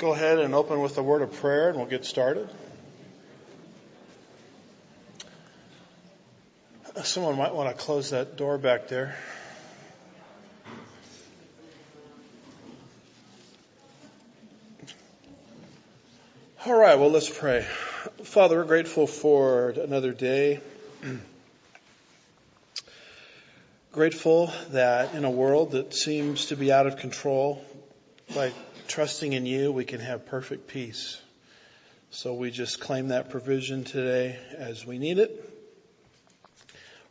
go ahead and open with a word of prayer and we'll get started. Someone might want to close that door back there. All right, well, let's pray. Father, we're grateful for another day. grateful that in a world that seems to be out of control, by trusting in you, we can have perfect peace. So we just claim that provision today as we need it.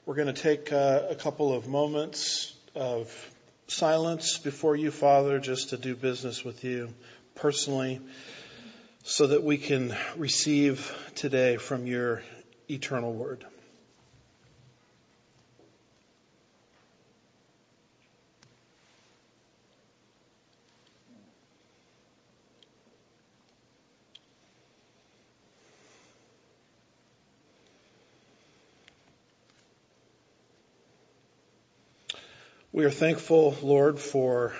We're going to take uh, a couple of moments of silence before you, Father, just to do business with you personally so that we can receive today from your eternal word. We are thankful, Lord, for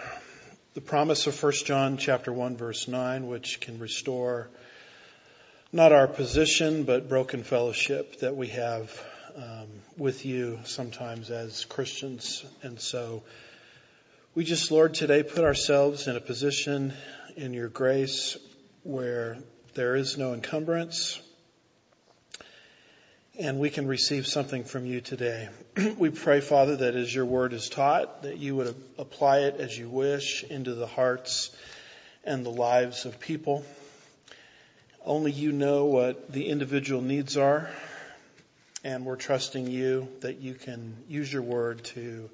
the promise of 1 John chapter 1 verse 9, which can restore not our position, but broken fellowship that we have um, with you sometimes as Christians. And so we just, Lord, today put ourselves in a position in your grace where there is no encumbrance, and we can receive something from you today. we pray, Father, that as your word is taught, that you would apply it as you wish into the hearts and the lives of people. Only you know what the individual needs are, and we're trusting you that you can use your word to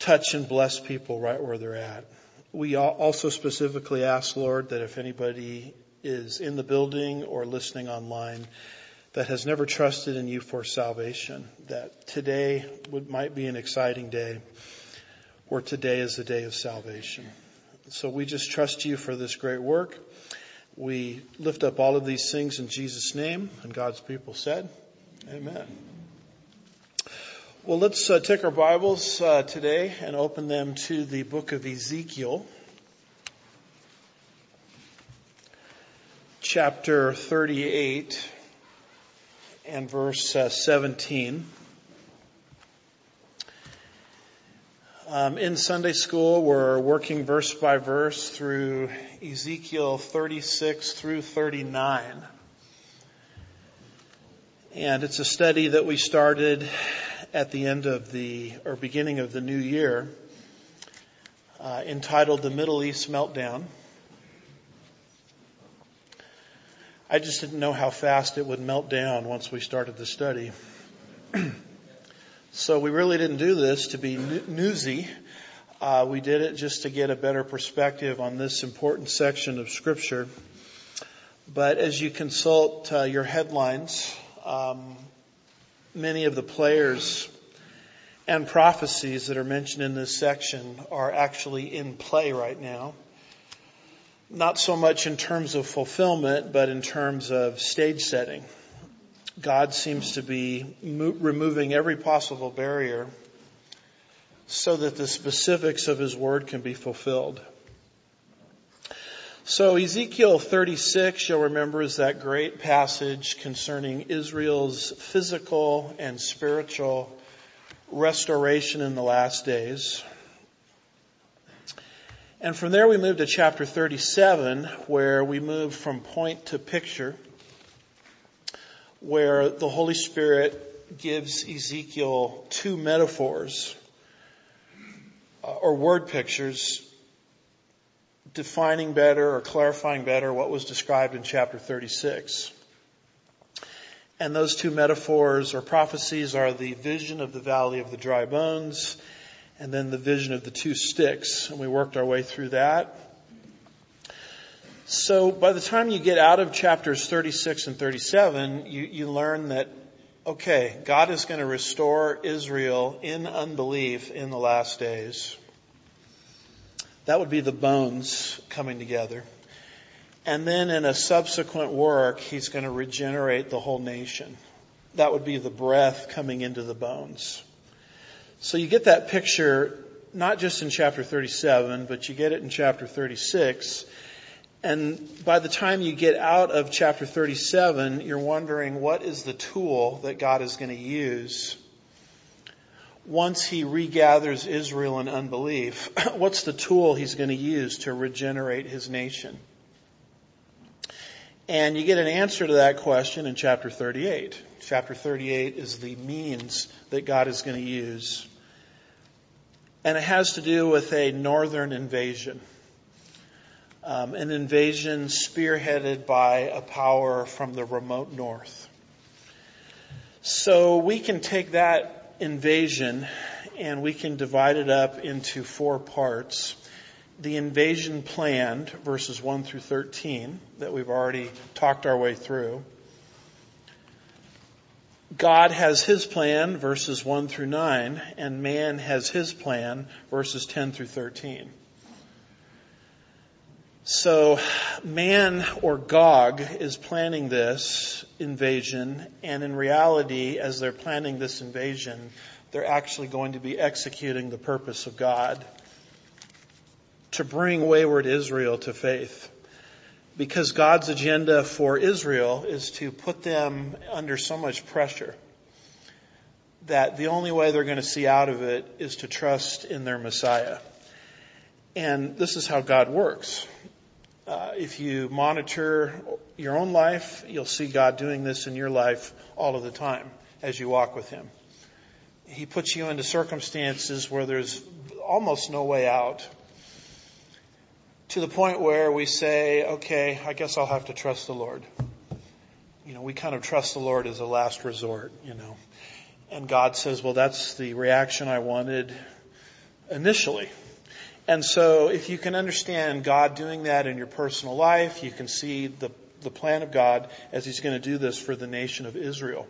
touch and bless people right where they're at. We also specifically ask, Lord, that if anybody is in the building or listening online, that has never trusted in you for salvation, that today would, might be an exciting day, or today is the day of salvation. So we just trust you for this great work. We lift up all of these things in Jesus' name, and God's people said, Amen. Well, let's uh, take our Bibles uh, today and open them to the book of Ezekiel, chapter 38 and verse uh, 17. Um, in Sunday school, we're working verse by verse through Ezekiel 36 through 39. And it's a study that we started at the end of the, or beginning of the new year, uh, entitled The Middle East Meltdown. I just didn't know how fast it would melt down once we started the study. so we really didn't do this to be newsy. Uh, we did it just to get a better perspective on this important section of scripture. But as you consult uh, your headlines, um, many of the players and prophecies that are mentioned in this section are actually in play right now not so much in terms of fulfillment, but in terms of stage setting. God seems to be mo- removing every possible barrier so that the specifics of His Word can be fulfilled. So Ezekiel 36, you'll remember, is that great passage concerning Israel's physical and spiritual restoration in the last days. And from there we move to chapter 37 where we move from point to picture where the Holy Spirit gives Ezekiel two metaphors uh, or word pictures defining better or clarifying better what was described in chapter 36. And those two metaphors or prophecies are the vision of the valley of the dry bones and then the vision of the two sticks, and we worked our way through that. So by the time you get out of chapters 36 and 37, you, you learn that, okay, God is going to restore Israel in unbelief in the last days. That would be the bones coming together. And then in a subsequent work, he's going to regenerate the whole nation. That would be the breath coming into the bones. So you get that picture not just in chapter 37, but you get it in chapter 36. And by the time you get out of chapter 37, you're wondering what is the tool that God is going to use once he regathers Israel in unbelief. What's the tool he's going to use to regenerate his nation? And you get an answer to that question in chapter 38. Chapter 38 is the means that God is going to use. And it has to do with a northern invasion um, an invasion spearheaded by a power from the remote north. So we can take that invasion and we can divide it up into four parts. The invasion planned, verses 1 through 13, that we've already talked our way through. God has his plan, verses 1 through 9, and man has his plan, verses 10 through 13. So man or Gog is planning this invasion and in reality as they're planning this invasion, they're actually going to be executing the purpose of God to bring wayward Israel to faith. Because God's agenda for Israel is to put them under so much pressure that the only way they're going to see out of it is to trust in their Messiah. And this is how God works. Uh, if you monitor your own life, you'll see God doing this in your life all of the time as you walk with Him. He puts you into circumstances where there's almost no way out to the point where we say, okay, I guess I'll have to trust the Lord. You know, we kind of trust the Lord as a last resort, you know. And God says, well, that's the reaction I wanted initially. And so if you can understand God doing that in your personal life, you can see the, the plan of God as He's going to do this for the nation of Israel.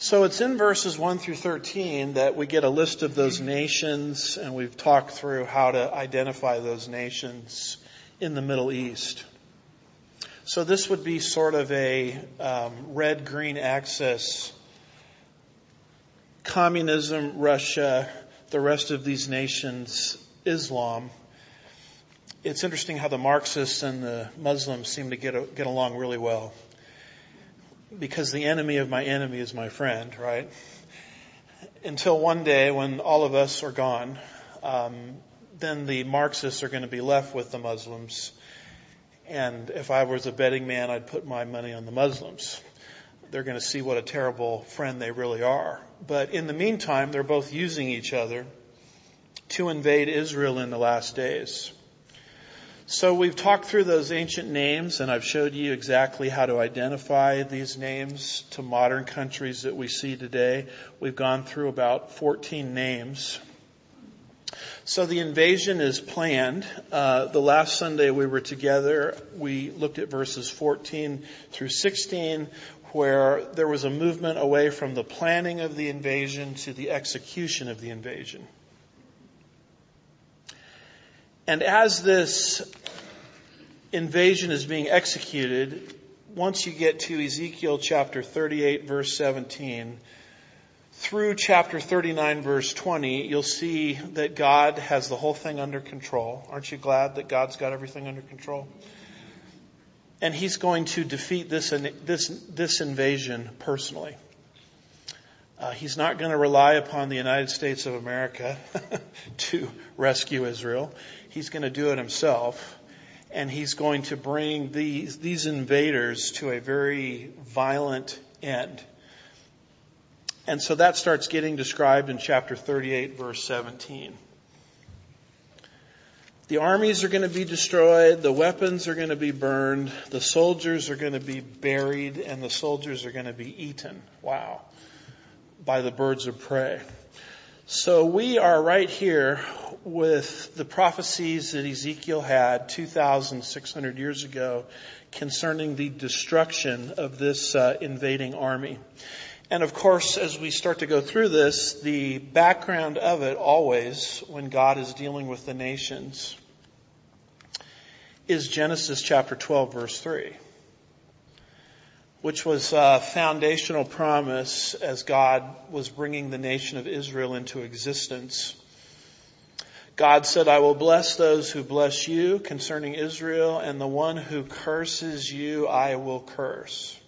So it's in verses 1 through 13 that we get a list of those nations and we've talked through how to identify those nations in the Middle East. So this would be sort of a um, red-green axis. Communism, Russia, the rest of these nations Islam. It's interesting how the Marxists and the Muslims seem to get, get along really well. Because the enemy of my enemy is my friend, right? Until one day when all of us are gone, um, then the Marxists are going to be left with the Muslims. And if I was a betting man, I'd put my money on the Muslims they're going to see what a terrible friend they really are. But in the meantime, they're both using each other to invade Israel in the last days. So we've talked through those ancient names and I've showed you exactly how to identify these names to modern countries that we see today. We've gone through about 14 names. So the invasion is planned. Uh, the last Sunday we were together, we looked at verses 14 through 16 where there was a movement away from the planning of the invasion to the execution of the invasion. And as this invasion is being executed, once you get to Ezekiel chapter 38 verse 17, through chapter 39 verse 20, you'll see that God has the whole thing under control. Aren't you glad that God's got everything under control? and he's going to defeat this, this, this invasion personally. Uh, he's not going to rely upon the United States of America to rescue Israel. He's going to do it himself. And he's going to bring these, these invaders to a very violent end. And so that starts getting described in chapter 38 verse 17. The armies are going to be destroyed, the weapons are going to be burned, the soldiers are going to be buried, and the soldiers are going to be eaten. Wow. By the birds of prey. So we are right here with the prophecies that Ezekiel had 2,600 years ago concerning the destruction of this uh, invading army. And of course, as we start to go through this, the background of it always, when God is dealing with the nations, is Genesis chapter 12 verse 3, which was a foundational promise as God was bringing the nation of Israel into existence. God said, I will bless those who bless you concerning Israel, and the one who curses you I will curse.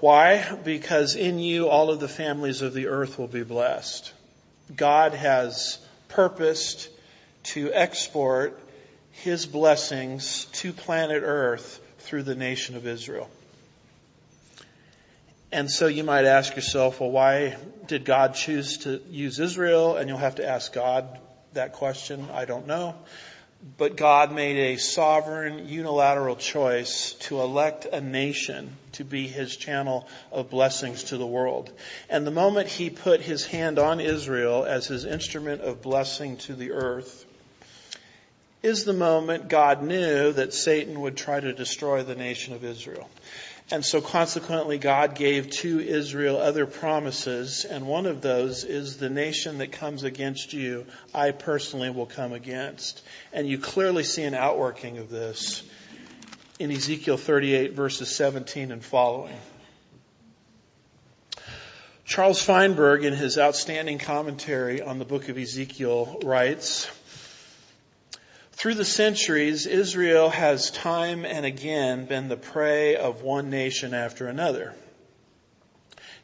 Why? Because in you all of the families of the earth will be blessed. God has purposed to export his blessings to planet earth through the nation of Israel. And so you might ask yourself, well, why did God choose to use Israel? And you'll have to ask God that question. I don't know. But God made a sovereign unilateral choice to elect a nation to be his channel of blessings to the world. And the moment he put his hand on Israel as his instrument of blessing to the earth is the moment God knew that Satan would try to destroy the nation of Israel. And so consequently, God gave to Israel other promises, and one of those is the nation that comes against you, I personally will come against. And you clearly see an outworking of this in Ezekiel 38 verses 17 and following. Charles Feinberg, in his outstanding commentary on the book of Ezekiel, writes, through the centuries, Israel has time and again been the prey of one nation after another.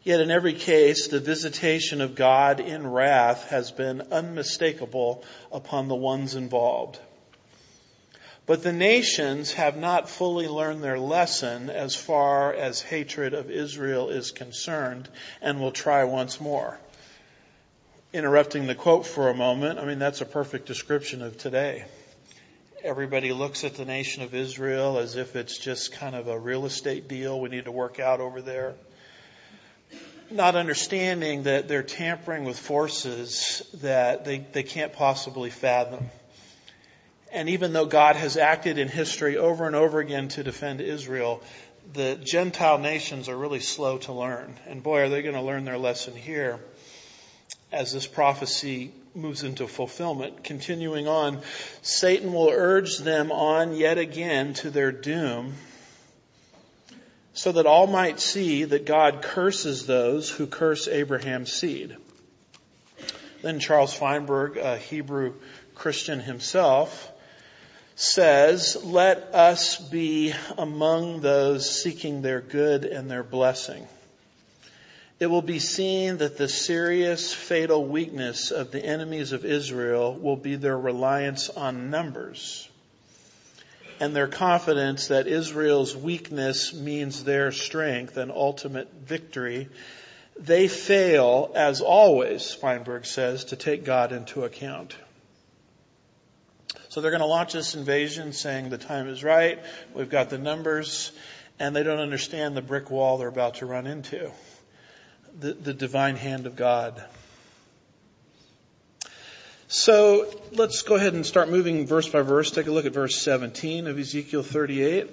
Yet in every case, the visitation of God in wrath has been unmistakable upon the ones involved. But the nations have not fully learned their lesson as far as hatred of Israel is concerned and will try once more. Interrupting the quote for a moment, I mean, that's a perfect description of today everybody looks at the nation of Israel as if it's just kind of a real estate deal we need to work out over there. Not understanding that they're tampering with forces that they, they can't possibly fathom. And even though God has acted in history over and over again to defend Israel, the Gentile nations are really slow to learn. And boy, are they going to learn their lesson here as this prophecy moves into fulfillment. Continuing on, Satan will urge them on yet again to their doom so that all might see that God curses those who curse Abraham's seed. Then Charles Feinberg, a Hebrew Christian himself, says, let us be among those seeking their good and their blessing it will be seen that the serious fatal weakness of the enemies of Israel will be their reliance on numbers and their confidence that Israel's weakness means their strength and ultimate victory. They fail, as always, Feinberg says, to take God into account. So they're going to launch this invasion saying the time is right, we've got the numbers, and they don't understand the brick wall they're about to run into the, the divine hand of God. So let's go ahead and start moving verse by verse. Take a look at verse 17 of Ezekiel 38.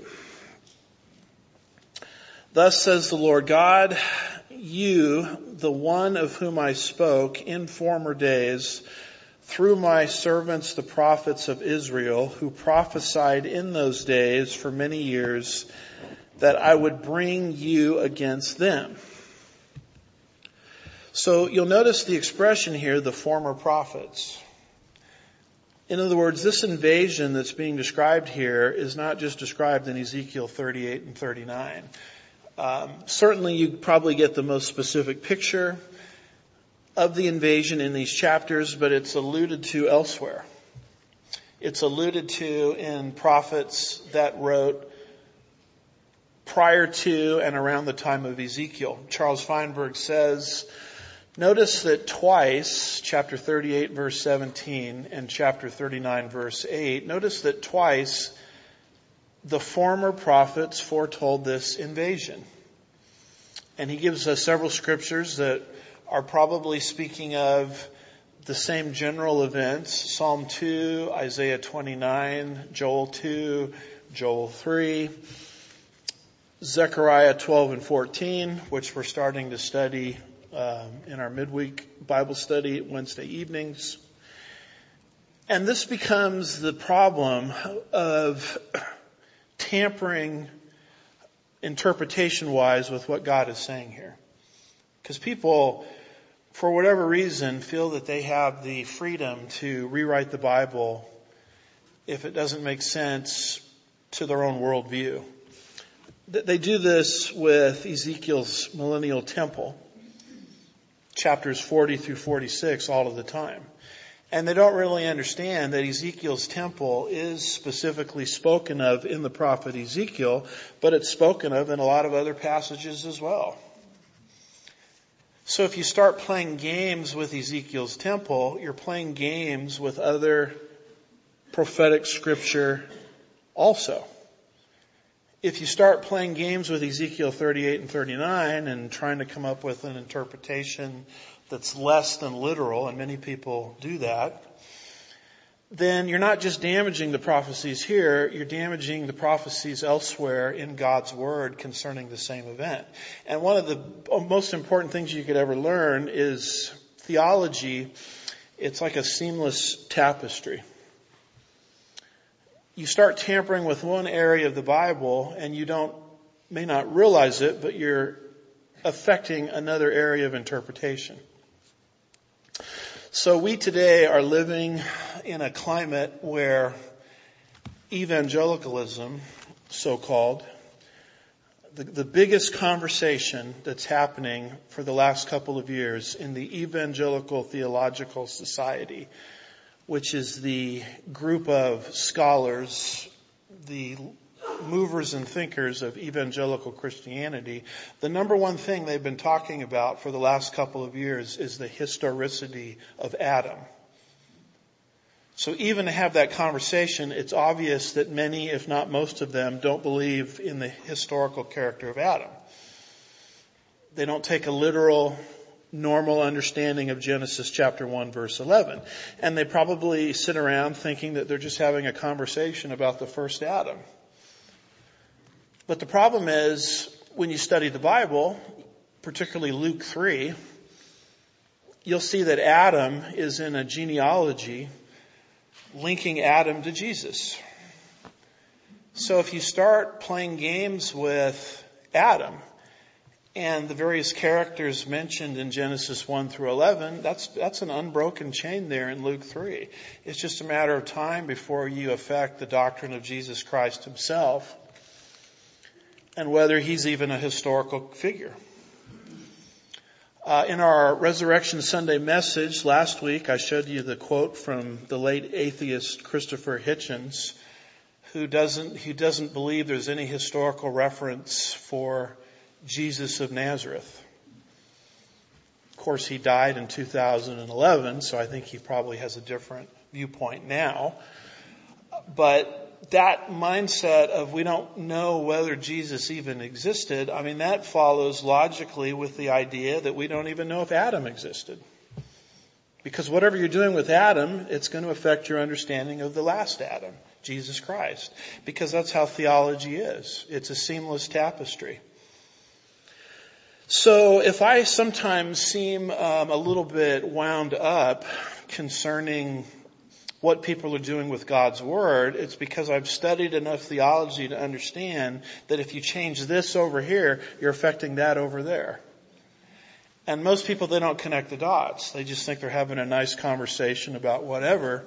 Thus says the Lord God, you, the one of whom I spoke in former days, through my servants the prophets of Israel, who prophesied in those days for many years, that I would bring you against them. So you'll notice the expression here, the former prophets. In other words, this invasion that's being described here is not just described in Ezekiel 38 and 39. Um, certainly you probably get the most specific picture of the invasion in these chapters, but it's alluded to elsewhere. It's alluded to in prophets that wrote prior to and around the time of Ezekiel. Charles Feinberg says, Notice that twice, chapter 38 verse 17 and chapter 39 verse 8, notice that twice the former prophets foretold this invasion. And he gives us several scriptures that are probably speaking of the same general events. Psalm 2, Isaiah 29, Joel 2, Joel 3, Zechariah 12 and 14, which we're starting to study um, in our midweek Bible study Wednesday evenings. And this becomes the problem of tampering interpretation wise with what God is saying here. Because people for whatever reason, feel that they have the freedom to rewrite the Bible if it doesn't make sense to their own worldview. They do this with Ezekiel's millennial temple, chapters 40 through 46 all of the time. And they don't really understand that Ezekiel's temple is specifically spoken of in the prophet Ezekiel, but it's spoken of in a lot of other passages as well. So if you start playing games with Ezekiel's temple, you're playing games with other prophetic scripture also. If you start playing games with Ezekiel 38 and 39 and trying to come up with an interpretation that's less than literal, and many people do that, then you're not just damaging the prophecies here, you're damaging the prophecies elsewhere in God's Word concerning the same event. And one of the most important things you could ever learn is theology. It's like a seamless tapestry. You start tampering with one area of the Bible and you don't, may not realize it, but you're affecting another area of interpretation. So we today are living in a climate where evangelicalism, so called, the, the biggest conversation that's happening for the last couple of years in the Evangelical Theological Society, which is the group of scholars, the movers and thinkers of evangelical Christianity, the number one thing they've been talking about for the last couple of years is the historicity of Adam. So even to have that conversation, it's obvious that many, if not most of them, don't believe in the historical character of Adam. They don't take a literal, normal understanding of Genesis chapter 1 verse 11. And they probably sit around thinking that they're just having a conversation about the first Adam. But the problem is, when you study the Bible, particularly Luke 3, you'll see that Adam is in a genealogy linking Adam to Jesus. So if you start playing games with Adam and the various characters mentioned in Genesis 1 through 11, that's, that's an unbroken chain there in Luke 3. It's just a matter of time before you affect the doctrine of Jesus Christ himself and whether he's even a historical figure. Uh, in our Resurrection Sunday message last week, I showed you the quote from the late atheist Christopher Hitchens, who doesn't who doesn't believe there's any historical reference for Jesus of Nazareth. Of course, he died in 2011, so I think he probably has a different viewpoint now. But that mindset of we don't know whether Jesus even existed, I mean, that follows logically with the idea that we don't even know if Adam existed. Because whatever you're doing with Adam, it's going to affect your understanding of the last Adam, Jesus Christ. Because that's how theology is. It's a seamless tapestry. So if I sometimes seem um, a little bit wound up concerning what people are doing with God's Word, it's because I've studied enough theology to understand that if you change this over here, you're affecting that over there. And most people, they don't connect the dots. They just think they're having a nice conversation about whatever.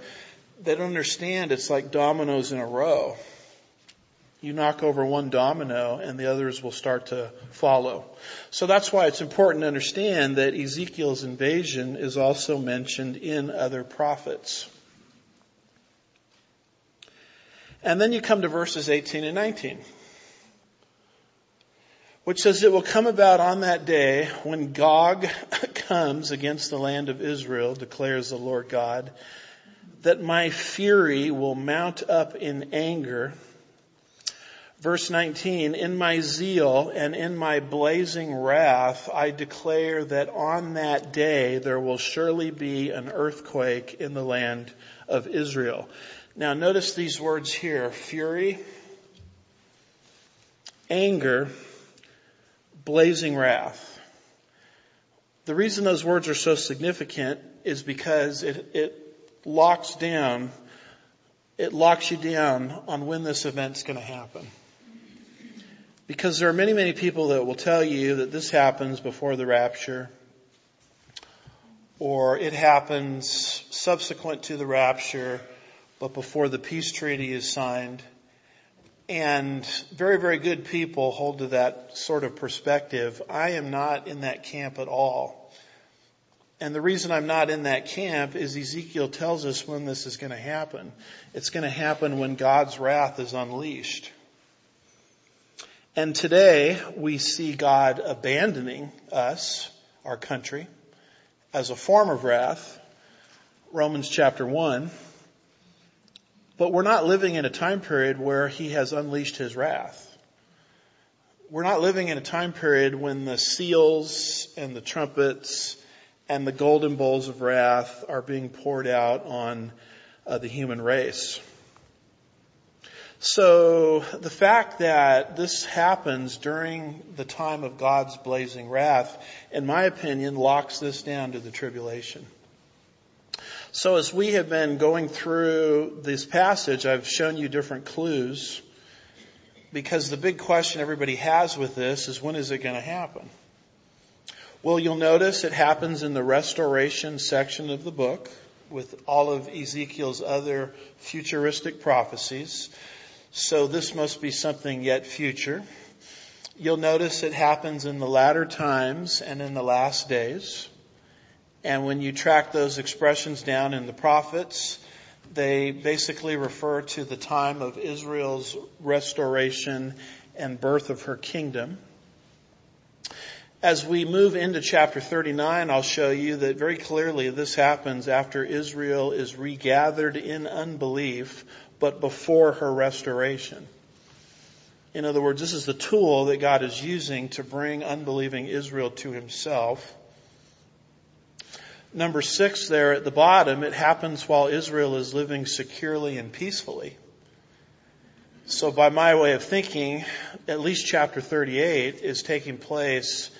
They don't understand it's like dominoes in a row. You knock over one domino and the others will start to follow. So that's why it's important to understand that Ezekiel's invasion is also mentioned in other prophets. And then you come to verses 18 and 19, which says, It will come about on that day when Gog comes against the land of Israel, declares the Lord God, that my fury will mount up in anger. Verse 19, in my zeal and in my blazing wrath, I declare that on that day there will surely be an earthquake in the land of Israel. Now notice these words here, fury, anger, blazing wrath. The reason those words are so significant is because it, it locks down, it locks you down on when this event's going to happen. Because there are many, many people that will tell you that this happens before the rapture, or it happens subsequent to the rapture, but before the peace treaty is signed. And very, very good people hold to that sort of perspective. I am not in that camp at all. And the reason I'm not in that camp is Ezekiel tells us when this is going to happen. It's going to happen when God's wrath is unleashed. And today we see God abandoning us, our country, as a form of wrath. Romans chapter 1. But we're not living in a time period where he has unleashed his wrath. We're not living in a time period when the seals and the trumpets and the golden bowls of wrath are being poured out on uh, the human race. So the fact that this happens during the time of God's blazing wrath, in my opinion, locks this down to the tribulation. So as we have been going through this passage, I've shown you different clues because the big question everybody has with this is when is it going to happen? Well, you'll notice it happens in the restoration section of the book with all of Ezekiel's other futuristic prophecies. So this must be something yet future. You'll notice it happens in the latter times and in the last days. And when you track those expressions down in the prophets, they basically refer to the time of Israel's restoration and birth of her kingdom. As we move into chapter 39, I'll show you that very clearly this happens after Israel is regathered in unbelief, but before her restoration. In other words, this is the tool that God is using to bring unbelieving Israel to himself. Number six there at the bottom, it happens while Israel is living securely and peacefully. So by my way of thinking, at least chapter 38 is taking place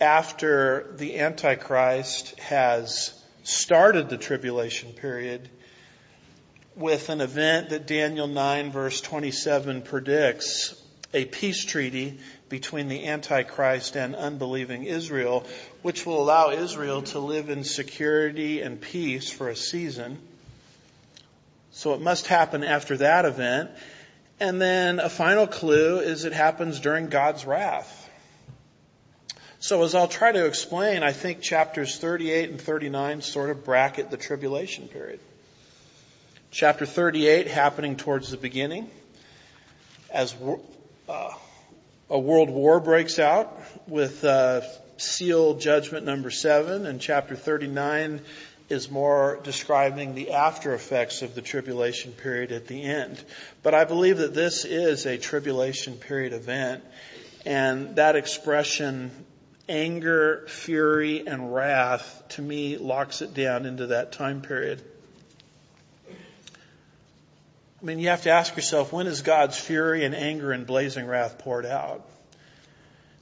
after the Antichrist has started the tribulation period with an event that Daniel 9 verse 27 predicts a peace treaty between the Antichrist and unbelieving Israel, which will allow Israel to live in security and peace for a season. So it must happen after that event. And then a final clue is it happens during God's wrath. So as I'll try to explain, I think chapters 38 and 39 sort of bracket the tribulation period. Chapter 38 happening towards the beginning as uh, a world war breaks out with uh, seal judgment number seven, and chapter 39 is more describing the after effects of the tribulation period at the end. But I believe that this is a tribulation period event, and that expression anger, fury, and wrath, to me, locks it down into that time period. I mean, you have to ask yourself, when is God's fury and anger and blazing wrath poured out?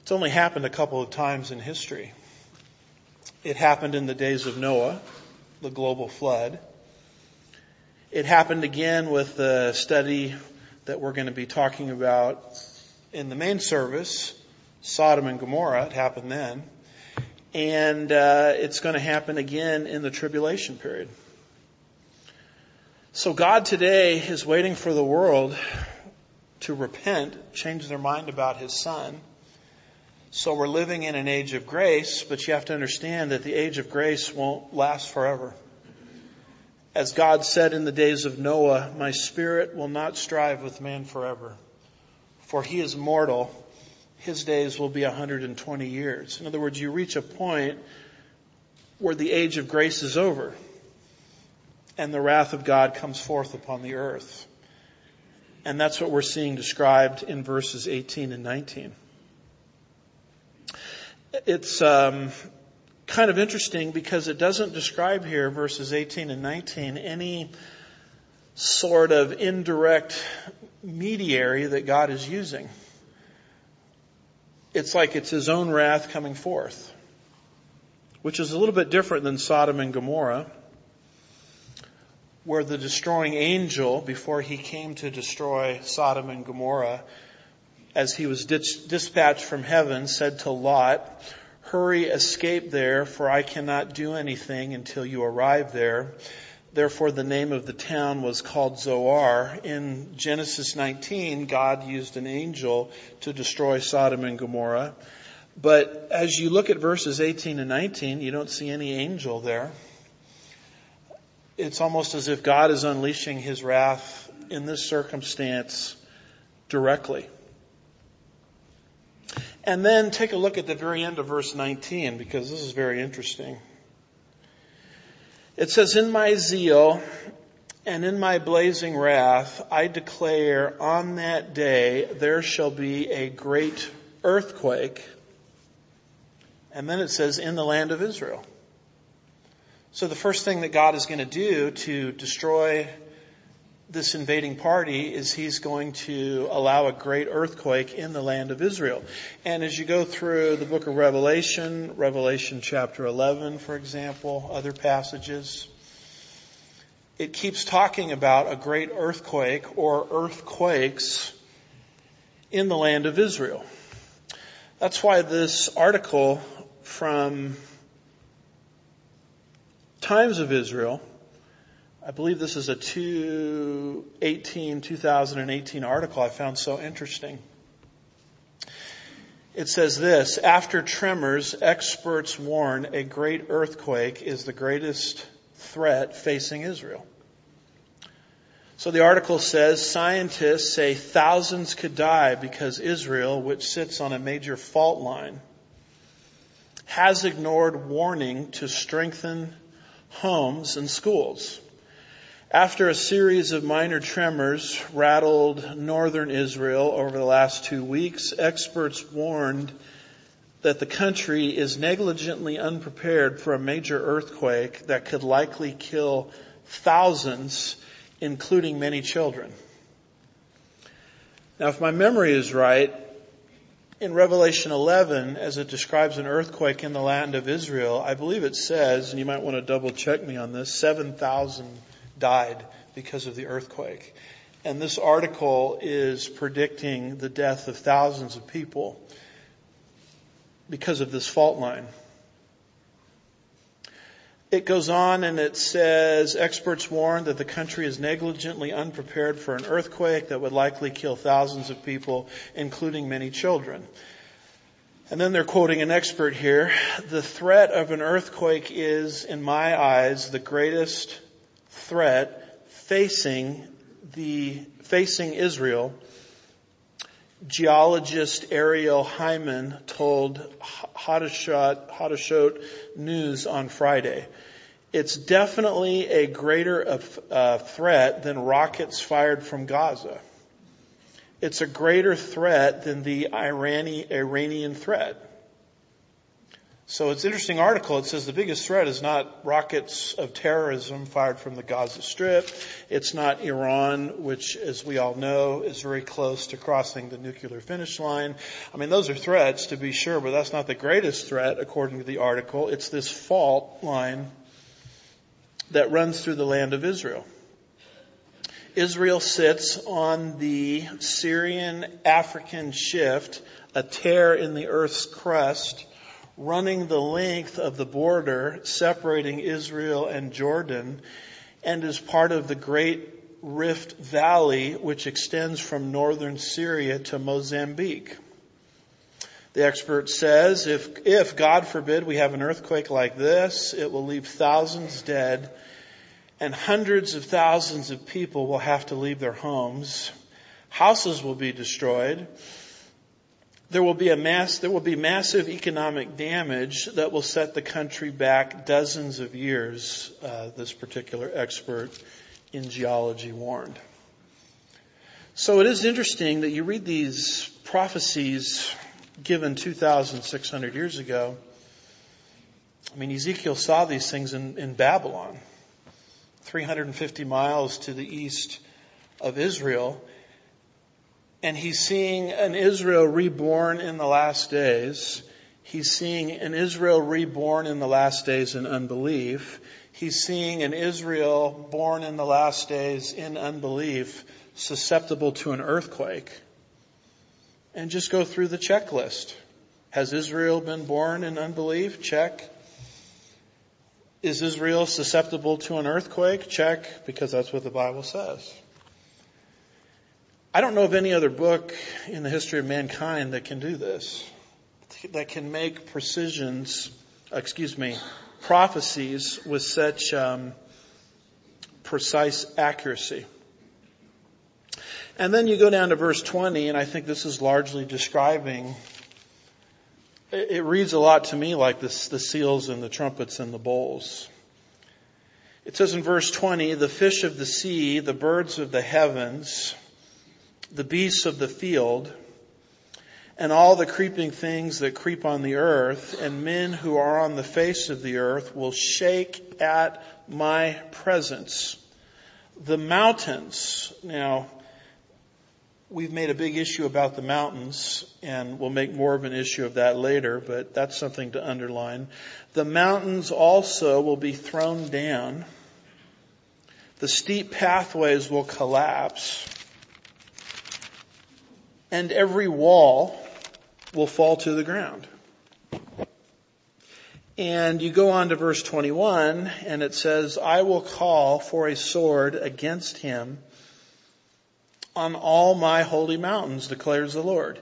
It's only happened a couple of times in history. It happened in the days of Noah, the global flood. It happened again with the study that we're going to be talking about in the main service Sodom and Gomorrah. It happened then. And uh, it's going to happen again in the tribulation period. So God today is waiting for the world to repent, change their mind about His Son. So we're living in an age of grace, but you have to understand that the age of grace won't last forever. As God said in the days of Noah, my spirit will not strive with man forever, for he is mortal his days will be 120 years. In other words, you reach a point where the age of grace is over and the wrath of God comes forth upon the earth. And that's what we're seeing described in verses 18 and 19. It's um, kind of interesting because it doesn't describe here, verses 18 and 19, any sort of indirect mediary that God is using it's like it's his own wrath coming forth, which is a little bit different than Sodom and Gomorrah, where the destroying angel, before he came to destroy Sodom and Gomorrah, as he was dispatched from heaven, said to Lot, Hurry, escape there, for I cannot do anything until you arrive there. Therefore the name of the town was called Zoar. In Genesis 19, God used an angel to destroy Sodom and Gomorrah. But as you look at verses 18 and 19, you don't see any angel there. It's almost as if God is unleashing his wrath in this circumstance directly. And then take a look at the very end of verse 19 because this is very interesting. It says, in my zeal and in my blazing wrath, I declare on that day there shall be a great earthquake. And then it says, in the land of Israel. So the first thing that God is going to do to destroy this invading party is he's going to allow a great earthquake in the land of Israel. And as you go through the book of Revelation, Revelation chapter 11, for example, other passages, it keeps talking about a great earthquake or earthquakes in the land of Israel. That's why this article from Times of Israel I believe this is a 2018, 2018 article I found so interesting. It says this, after tremors, experts warn a great earthquake is the greatest threat facing Israel. So the article says scientists say thousands could die because Israel, which sits on a major fault line, has ignored warning to strengthen homes and schools. After a series of minor tremors rattled northern Israel over the last two weeks, experts warned that the country is negligently unprepared for a major earthquake that could likely kill thousands, including many children. Now, if my memory is right, in Revelation 11, as it describes an earthquake in the land of Israel, I believe it says, and you might want to double check me on this, 7,000 died because of the earthquake. And this article is predicting the death of thousands of people because of this fault line. It goes on and it says experts warn that the country is negligently unprepared for an earthquake that would likely kill thousands of people, including many children. And then they're quoting an expert here. The threat of an earthquake is, in my eyes, the greatest threat facing the, facing Israel, geologist Ariel Heimann told Hadashot, News on Friday. It's definitely a greater uh, threat than rockets fired from Gaza. It's a greater threat than the Iranian threat. So it's an interesting article. It says the biggest threat is not rockets of terrorism fired from the Gaza Strip. It's not Iran, which, as we all know, is very close to crossing the nuclear finish line. I mean, those are threats to be sure, but that's not the greatest threat according to the article. It's this fault line that runs through the land of Israel. Israel sits on the Syrian African shift, a tear in the earth's crust, running the length of the border separating Israel and Jordan and is part of the great Rift Valley which extends from northern Syria to Mozambique. The expert says if, if God forbid we have an earthquake like this, it will leave thousands dead and hundreds of thousands of people will have to leave their homes. Houses will be destroyed there will be a mass, there will be massive economic damage that will set the country back dozens of years, uh, this particular expert in geology warned. So it is interesting that you read these prophecies given 2,600 years ago. I mean, Ezekiel saw these things in, in Babylon, 350 miles to the east of Israel and he's seeing an Israel reborn in the last days. He's seeing an Israel reborn in the last days in unbelief. He's seeing an Israel born in the last days in unbelief, susceptible to an earthquake. And just go through the checklist. Has Israel been born in unbelief? Check. Is Israel susceptible to an earthquake? Check, because that's what the Bible says. I don't know of any other book in the history of mankind that can do this, that can make precisions, excuse me, prophecies with such um, precise accuracy. And then you go down to verse 20, and I think this is largely describing it reads a lot to me like this, the seals and the trumpets and the bowls. It says in verse 20, the fish of the sea, the birds of the heavens, the beasts of the field, and all the creeping things that creep on the earth, and men who are on the face of the earth will shake at my presence. The mountains, now, We've made a big issue about the mountains and we'll make more of an issue of that later, but that's something to underline. The mountains also will be thrown down. The steep pathways will collapse and every wall will fall to the ground. And you go on to verse 21 and it says, I will call for a sword against him on all my holy mountains, declares the Lord.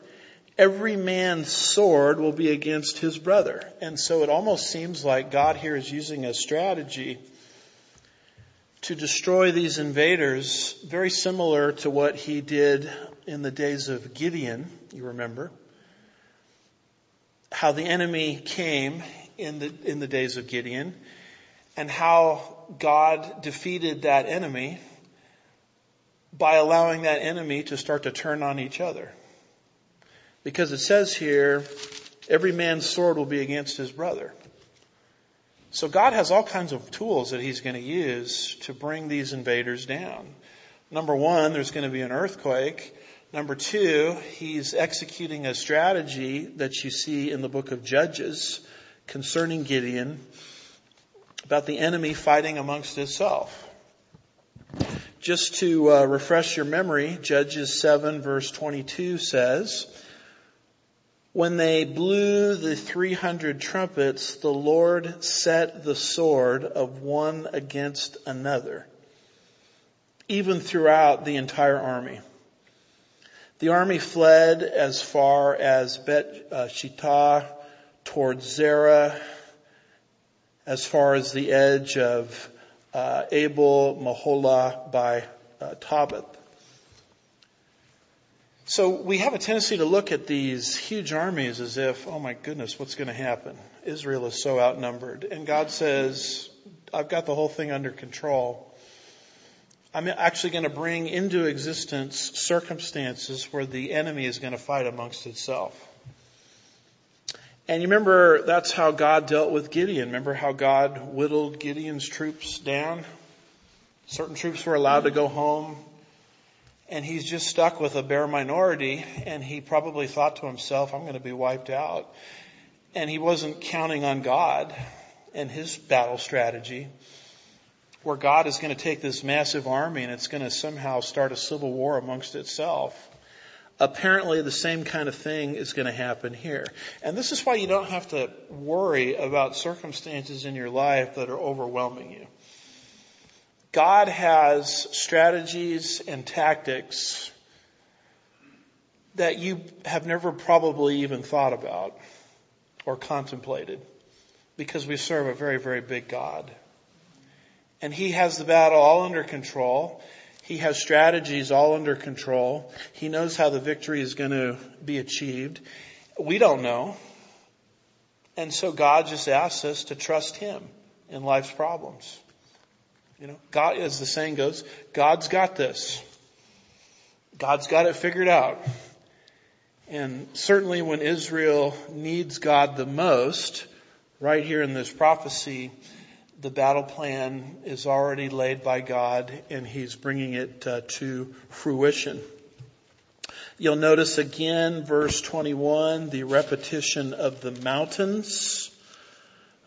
Every man's sword will be against his brother. And so it almost seems like God here is using a strategy to destroy these invaders very similar to what he did in the days of Gideon, you remember. How the enemy came in the, in the days of Gideon and how God defeated that enemy by allowing that enemy to start to turn on each other. Because it says here, every man's sword will be against his brother. So God has all kinds of tools that he's going to use to bring these invaders down. Number one, there's going to be an earthquake. Number two, he's executing a strategy that you see in the book of Judges concerning Gideon about the enemy fighting amongst itself. Just to uh, refresh your memory, Judges 7 verse 22 says, when they blew the 300 trumpets, the Lord set the sword of one against another, even throughout the entire army. The army fled as far as Bet uh, Shittah towards Zerah, as far as the edge of uh, Abel Meholah by uh, Tabbath. So we have a tendency to look at these huge armies as if, oh my goodness, what's going to happen? Israel is so outnumbered. And God says, I've got the whole thing under control. I'm actually going to bring into existence circumstances where the enemy is going to fight amongst itself. And you remember that's how God dealt with Gideon. Remember how God whittled Gideon's troops down? Certain troops were allowed to go home and he's just stuck with a bare minority and he probably thought to himself, I'm going to be wiped out. And he wasn't counting on God and his battle strategy where God is going to take this massive army and it's going to somehow start a civil war amongst itself. Apparently the same kind of thing is going to happen here. And this is why you don't have to worry about circumstances in your life that are overwhelming you. God has strategies and tactics that you have never probably even thought about or contemplated because we serve a very, very big God. And He has the battle all under control he has strategies all under control. He knows how the victory is going to be achieved. We don't know. And so God just asks us to trust Him in life's problems. You know, God, as the saying goes, God's got this. God's got it figured out. And certainly when Israel needs God the most, right here in this prophecy, the battle plan is already laid by God and He's bringing it uh, to fruition. You'll notice again, verse 21, the repetition of the mountains.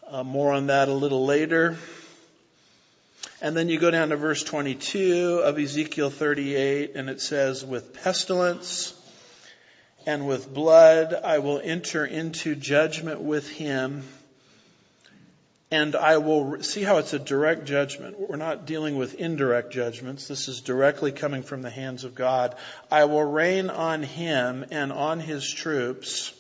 Uh, more on that a little later. And then you go down to verse 22 of Ezekiel 38 and it says, with pestilence and with blood I will enter into judgment with him and I will see how it's a direct judgment. We're not dealing with indirect judgments. This is directly coming from the hands of God. I will rain on him and on his troops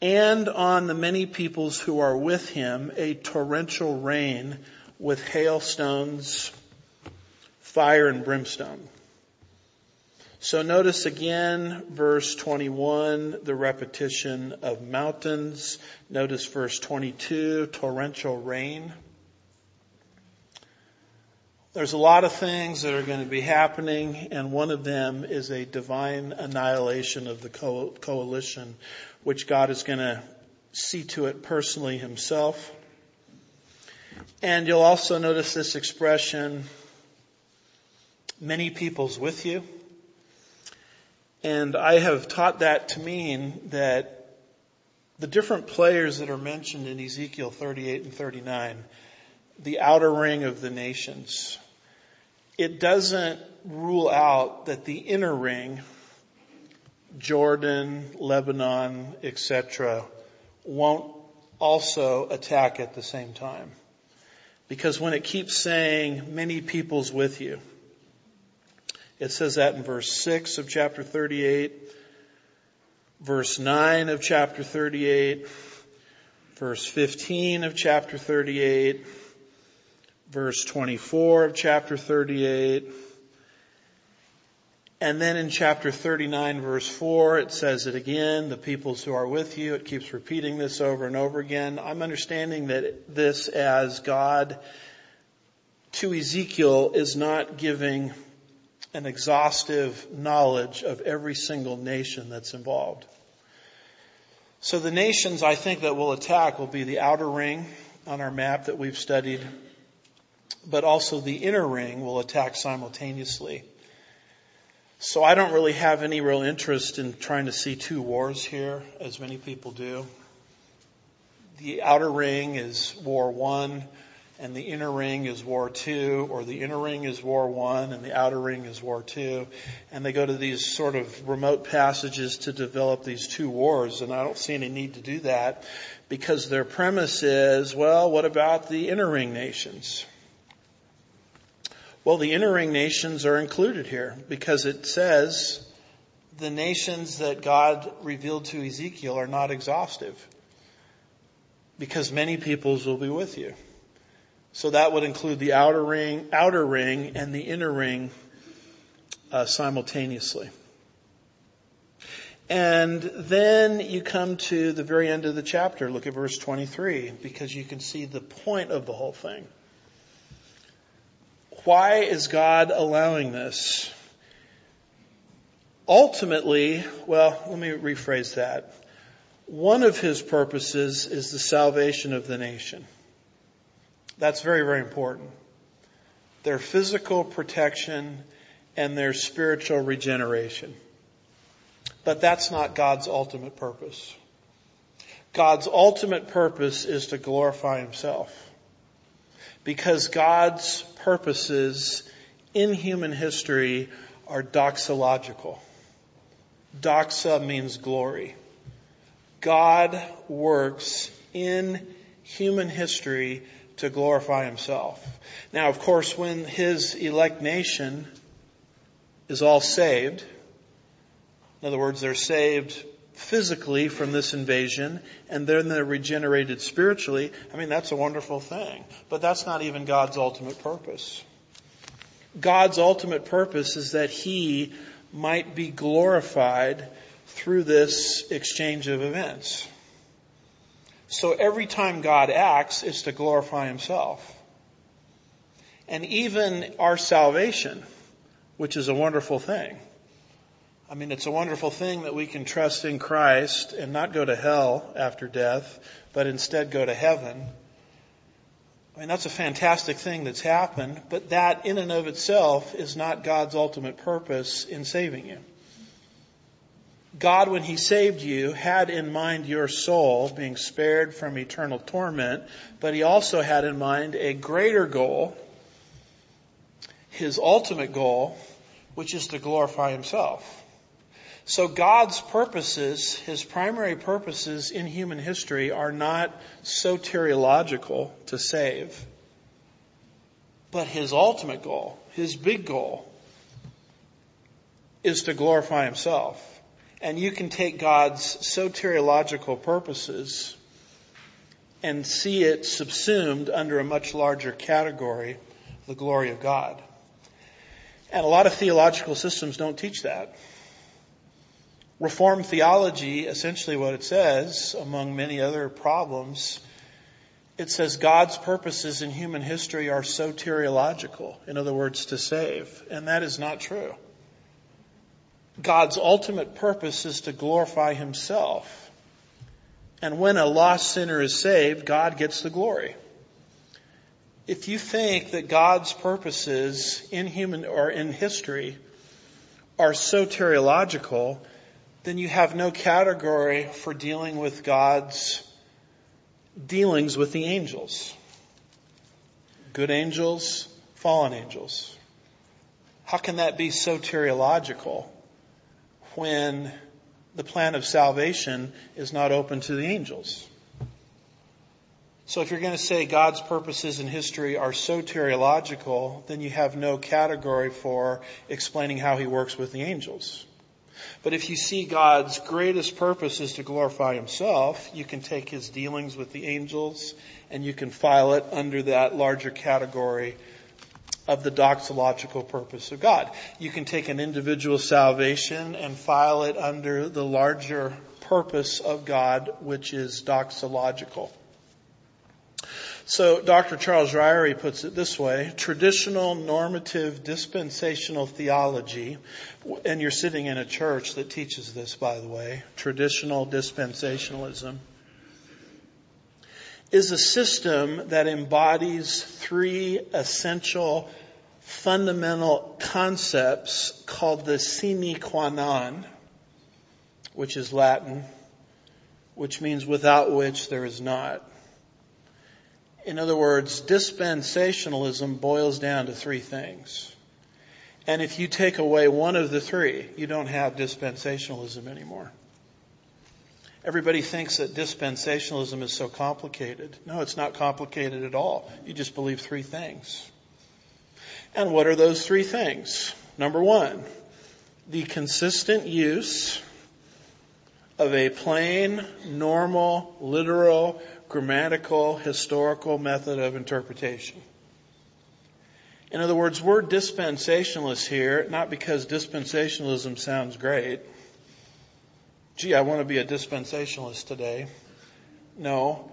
and on the many peoples who are with him a torrential rain with hailstones, fire and brimstone. So notice again verse 21, the repetition of mountains. Notice verse 22, torrential rain. There's a lot of things that are going to be happening and one of them is a divine annihilation of the co- coalition, which God is going to see to it personally himself. And you'll also notice this expression, many peoples with you. And I have taught that to mean that the different players that are mentioned in Ezekiel 38 and 39, the outer ring of the nations, it doesn't rule out that the inner ring, Jordan, Lebanon, etc., won't also attack at the same time. Because when it keeps saying many peoples with you, it says that in verse 6 of chapter 38, verse 9 of chapter 38, verse 15 of chapter 38, verse 24 of chapter 38, and then in chapter 39 verse 4, it says it again, the peoples who are with you. It keeps repeating this over and over again. I'm understanding that this as God to Ezekiel is not giving an exhaustive knowledge of every single nation that's involved. So the nations I think that will attack will be the outer ring on our map that we've studied, but also the inner ring will attack simultaneously. So I don't really have any real interest in trying to see two wars here, as many people do. The outer ring is war one, and the inner ring is war two, or the inner ring is war one and the outer ring is war two. And they go to these sort of remote passages to develop these two wars, and I don't see any need to do that because their premise is, well, what about the inner ring nations? Well, the inner ring nations are included here because it says the nations that God revealed to Ezekiel are not exhaustive because many peoples will be with you. So that would include the outer ring, outer ring, and the inner ring uh, simultaneously. And then you come to the very end of the chapter. Look at verse 23 because you can see the point of the whole thing. Why is God allowing this? Ultimately, well, let me rephrase that. One of his purposes is the salvation of the nation. That's very, very important. Their physical protection and their spiritual regeneration. But that's not God's ultimate purpose. God's ultimate purpose is to glorify Himself. Because God's purposes in human history are doxological. Doxa means glory. God works in human history to glorify himself. Now, of course, when his elect nation is all saved, in other words, they're saved physically from this invasion and then they're regenerated spiritually, I mean, that's a wonderful thing. But that's not even God's ultimate purpose. God's ultimate purpose is that he might be glorified through this exchange of events. So every time God acts, it's to glorify himself. And even our salvation, which is a wonderful thing. I mean, it's a wonderful thing that we can trust in Christ and not go to hell after death, but instead go to heaven. I mean, that's a fantastic thing that's happened, but that in and of itself is not God's ultimate purpose in saving you. God, when He saved you, had in mind your soul being spared from eternal torment, but He also had in mind a greater goal, His ultimate goal, which is to glorify Himself. So God's purposes, His primary purposes in human history are not soteriological to save, but His ultimate goal, His big goal, is to glorify Himself. And you can take God's soteriological purposes and see it subsumed under a much larger category, the glory of God. And a lot of theological systems don't teach that. Reformed theology, essentially what it says, among many other problems, it says God's purposes in human history are soteriological. In other words, to save. And that is not true. God's ultimate purpose is to glorify himself. And when a lost sinner is saved, God gets the glory. If you think that God's purposes in human or in history are soteriological, then you have no category for dealing with God's dealings with the angels. Good angels, fallen angels. How can that be soteriological when the plan of salvation is not open to the angels? So if you're going to say God's purposes in history are soteriological, then you have no category for explaining how he works with the angels. But if you see God's greatest purpose is to glorify himself, you can take his dealings with the angels and you can file it under that larger category of the doxological purpose of God. You can take an individual salvation and file it under the larger purpose of God, which is doxological. So Dr. Charles Ryrie puts it this way, traditional normative dispensational theology, and you're sitting in a church that teaches this by the way, traditional dispensationalism, is a system that embodies three essential fundamental concepts called the sine qua non, which is Latin, which means without which there is not. In other words, dispensationalism boils down to three things. And if you take away one of the three, you don't have dispensationalism anymore. Everybody thinks that dispensationalism is so complicated. No, it's not complicated at all. You just believe three things. And what are those three things? Number one, the consistent use of a plain, normal, literal, grammatical, historical method of interpretation. In other words, we're dispensationalists here, not because dispensationalism sounds great. Gee, I want to be a dispensationalist today. No.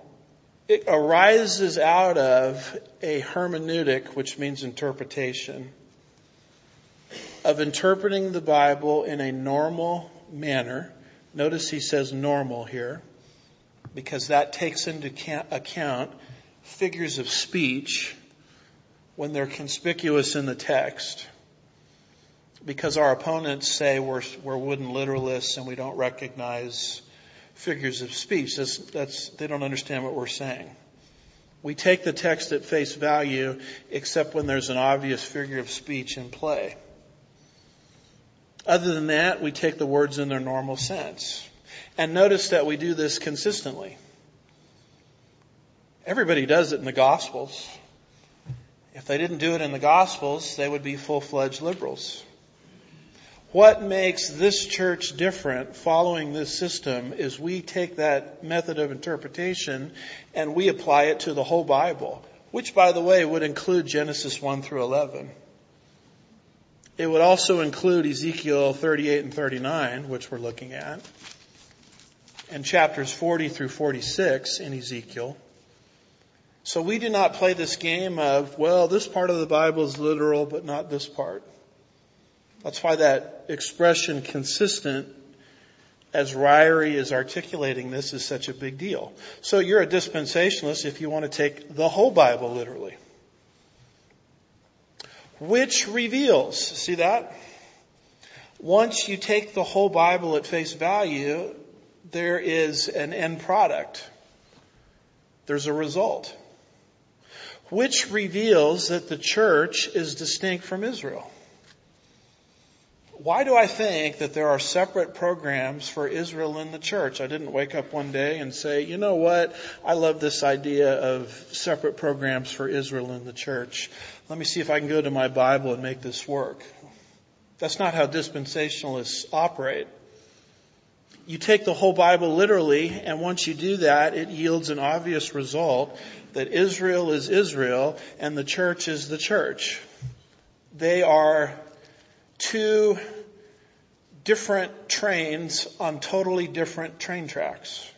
It arises out of a hermeneutic, which means interpretation, of interpreting the Bible in a normal manner. Notice he says normal here because that takes into account figures of speech when they're conspicuous in the text. Because our opponents say we're, we're wooden literalists and we don't recognize figures of speech. That's, that's, they don't understand what we're saying. We take the text at face value except when there's an obvious figure of speech in play. Other than that, we take the words in their normal sense. And notice that we do this consistently. Everybody does it in the Gospels. If they didn't do it in the Gospels, they would be full-fledged liberals. What makes this church different following this system is we take that method of interpretation and we apply it to the whole Bible, which by the way would include Genesis 1 through 11. It would also include Ezekiel 38 and 39, which we're looking at and chapters 40 through 46 in Ezekiel. So we do not play this game of, well, this part of the Bible is literal, but not this part. That's why that expression consistent as Ryrie is articulating this is such a big deal. So you're a dispensationalist if you want to take the whole Bible literally. Which reveals, see that? Once you take the whole Bible at face value, there is an end product. There's a result. Which reveals that the church is distinct from Israel. Why do I think that there are separate programs for Israel in the church? I didn't wake up one day and say, you know what? I love this idea of separate programs for Israel in the church. Let me see if I can go to my Bible and make this work. That's not how dispensationalists operate. You take the whole Bible literally, and once you do that, it yields an obvious result that Israel is Israel and the church is the church. They are two different trains on totally different train tracks.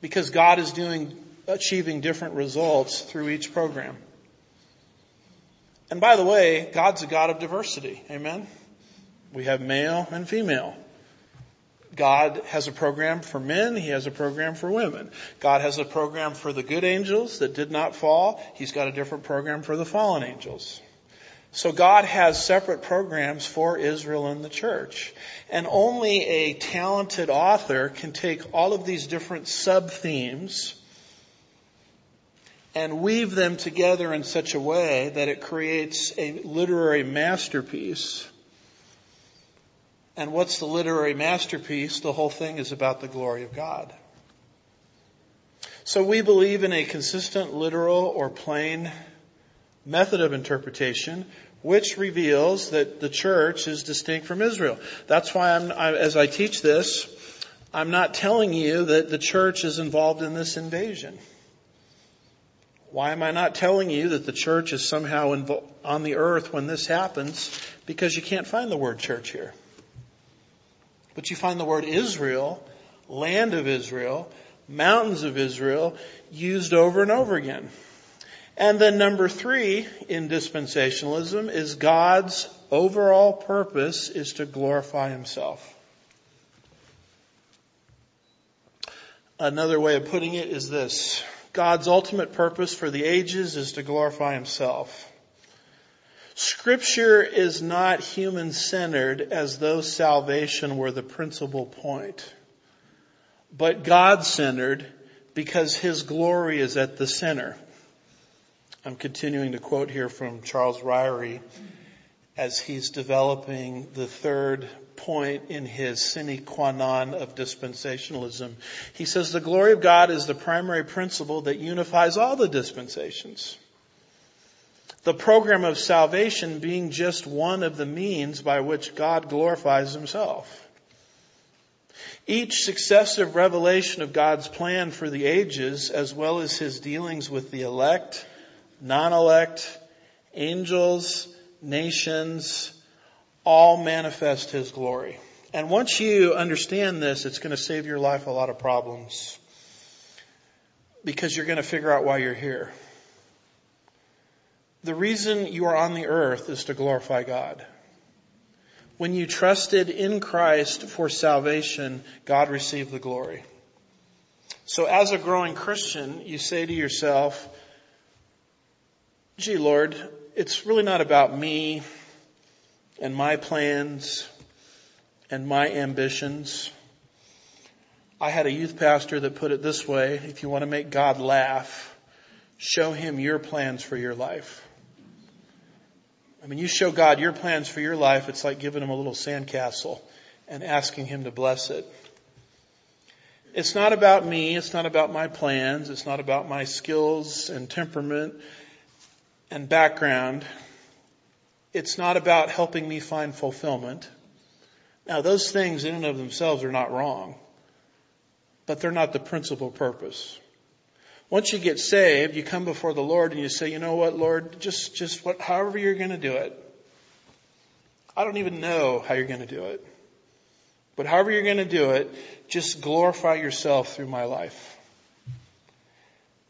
Because God is doing, achieving different results through each program. And by the way, God's a God of diversity. Amen? We have male and female. God has a program for men. He has a program for women. God has a program for the good angels that did not fall. He's got a different program for the fallen angels. So God has separate programs for Israel and the church. And only a talented author can take all of these different sub-themes and weave them together in such a way that it creates a literary masterpiece. And what's the literary masterpiece? The whole thing is about the glory of God. So we believe in a consistent literal or plain method of interpretation which reveals that the church is distinct from Israel. That's why I'm, I, as I teach this, I'm not telling you that the church is involved in this invasion. Why am I not telling you that the church is somehow invo- on the earth when this happens? Because you can't find the word church here. But you find the word Israel, land of Israel, mountains of Israel, used over and over again. And then number three in dispensationalism is God's overall purpose is to glorify himself. Another way of putting it is this. God's ultimate purpose for the ages is to glorify himself. Scripture is not human centered as though salvation were the principal point, but God centered because his glory is at the center. I'm continuing to quote here from Charles Ryrie as he's developing the third point in his sine qua non of dispensationalism. He says the glory of God is the primary principle that unifies all the dispensations. The program of salvation being just one of the means by which God glorifies himself. Each successive revelation of God's plan for the ages, as well as his dealings with the elect, non-elect, angels, nations, all manifest His glory. And once you understand this, it's going to save your life a lot of problems. Because you're going to figure out why you're here. The reason you are on the earth is to glorify God. When you trusted in Christ for salvation, God received the glory. So as a growing Christian, you say to yourself, gee, Lord, it's really not about me and my plans and my ambitions. I had a youth pastor that put it this way, if you want to make God laugh, show him your plans for your life. I mean, you show God your plans for your life, it's like giving him a little sandcastle and asking him to bless it. It's not about me, it's not about my plans, it's not about my skills and temperament and background, it's not about helping me find fulfillment. Now those things in and of themselves are not wrong, but they're not the principal purpose. Once you get saved, you come before the Lord and you say, you know what, Lord, just, just what, however you're going to do it. I don't even know how you're going to do it. But however you're going to do it, just glorify yourself through my life.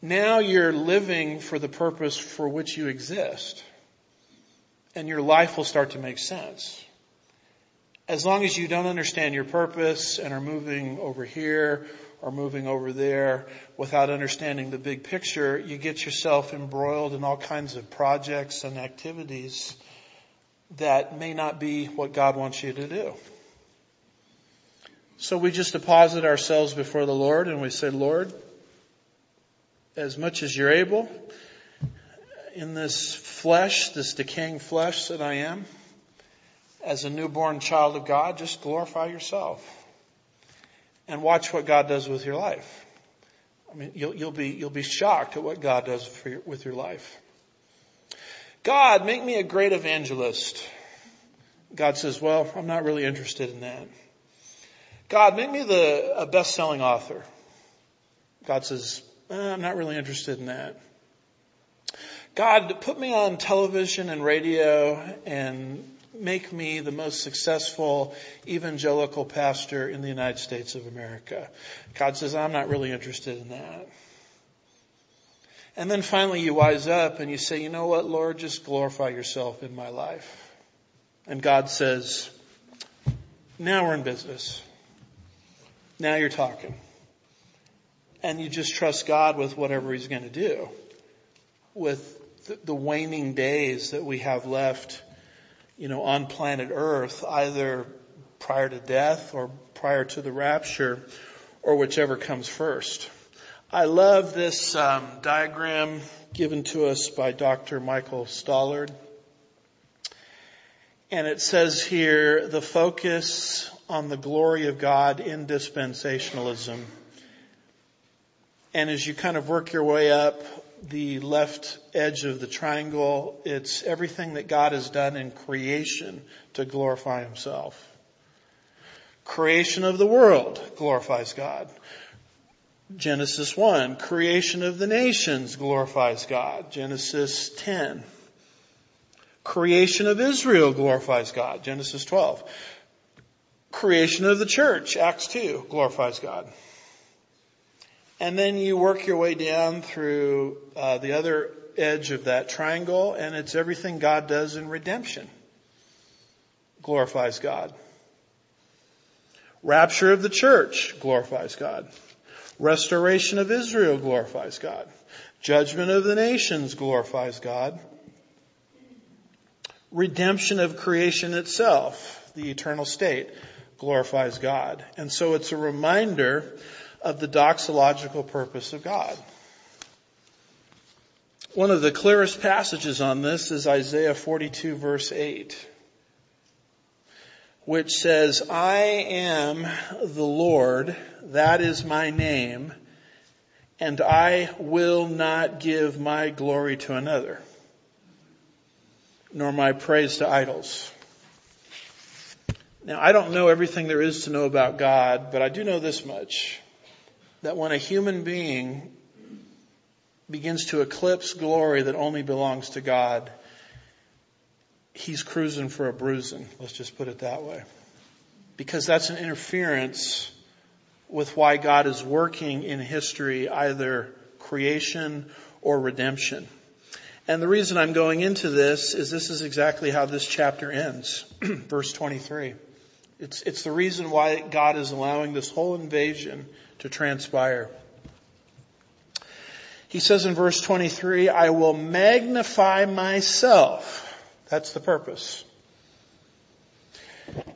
Now you're living for the purpose for which you exist. And your life will start to make sense. As long as you don't understand your purpose and are moving over here or moving over there without understanding the big picture, you get yourself embroiled in all kinds of projects and activities that may not be what God wants you to do. So we just deposit ourselves before the Lord and we say, Lord, as much as you're able in this flesh, this decaying flesh that I am. as a newborn child of God, just glorify yourself and watch what God does with your life. I mean, you'll, you'll be, you'll be shocked at what God does your, with your life. God, make me a great evangelist. God says, well, I'm not really interested in that. God, make me the, a best-selling author. God says, eh, I'm not really interested in that. God, put me on television and radio and make me the most successful evangelical pastor in the United States of America. God says, I'm not really interested in that. And then finally you wise up and you say, you know what, Lord, just glorify yourself in my life. And God says, now we're in business. Now you're talking. And you just trust God with whatever He's going to do. With the waning days that we have left, you know, on planet Earth, either prior to death or prior to the rapture, or whichever comes first. I love this um, diagram given to us by Dr. Michael Stallard. And it says here, the focus on the glory of God in dispensationalism. And as you kind of work your way up the left edge of the triangle, it's everything that God has done in creation to glorify himself. Creation of the world glorifies God. Genesis 1. Creation of the nations glorifies God. Genesis 10. Creation of Israel glorifies God. Genesis 12. Creation of the church. Acts 2 glorifies God. And then you work your way down through uh, the other edge of that triangle, and it's everything God does in redemption glorifies God. Rapture of the church glorifies God. Restoration of Israel glorifies God. Judgment of the nations glorifies God redemption of creation itself, the eternal state, glorifies God. And so it's a reminder of the doxological purpose of God. One of the clearest passages on this is Isaiah 42 verse 8, which says, I am the Lord, that is my name, and I will not give my glory to another nor my praise to idols. Now, I don't know everything there is to know about God, but I do know this much. That when a human being begins to eclipse glory that only belongs to God, he's cruising for a bruising. Let's just put it that way. Because that's an interference with why God is working in history, either creation or redemption. And the reason I'm going into this is this is exactly how this chapter ends. Verse 23. It's, it's the reason why God is allowing this whole invasion to transpire. He says in verse 23, I will magnify myself. That's the purpose.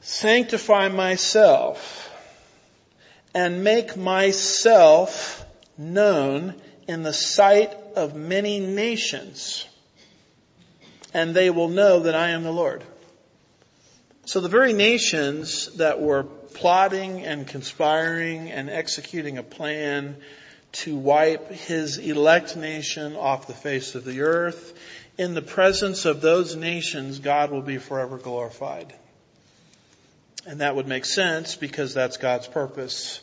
Sanctify myself and make myself known in the sight of many nations, and they will know that I am the Lord. So the very nations that were plotting and conspiring and executing a plan to wipe his elect nation off the face of the earth, in the presence of those nations, God will be forever glorified. And that would make sense because that's God's purpose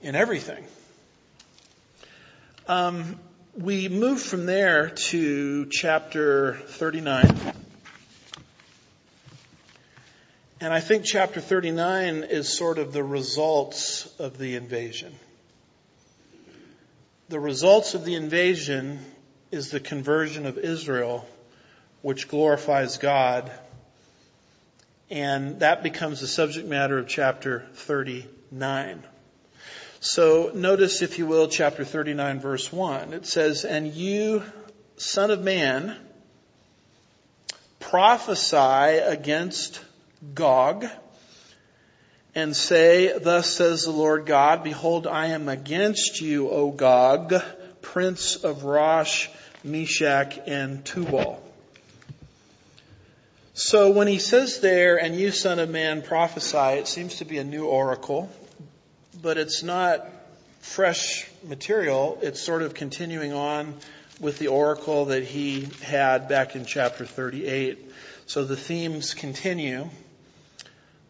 in everything. Um, we move from there to chapter 39. And I think chapter 39 is sort of the results of the invasion. The results of the invasion is the conversion of Israel, which glorifies God. And that becomes the subject matter of chapter 39. So notice, if you will, chapter 39 verse 1. It says, And you, son of man, prophesy against Gog and say, Thus says the Lord God, Behold, I am against you, O Gog, prince of Rosh, Meshech, and Tubal. So when he says there, and you son of man prophesy, it seems to be a new oracle, but it's not fresh material. It's sort of continuing on with the oracle that he had back in chapter 38. So the themes continue.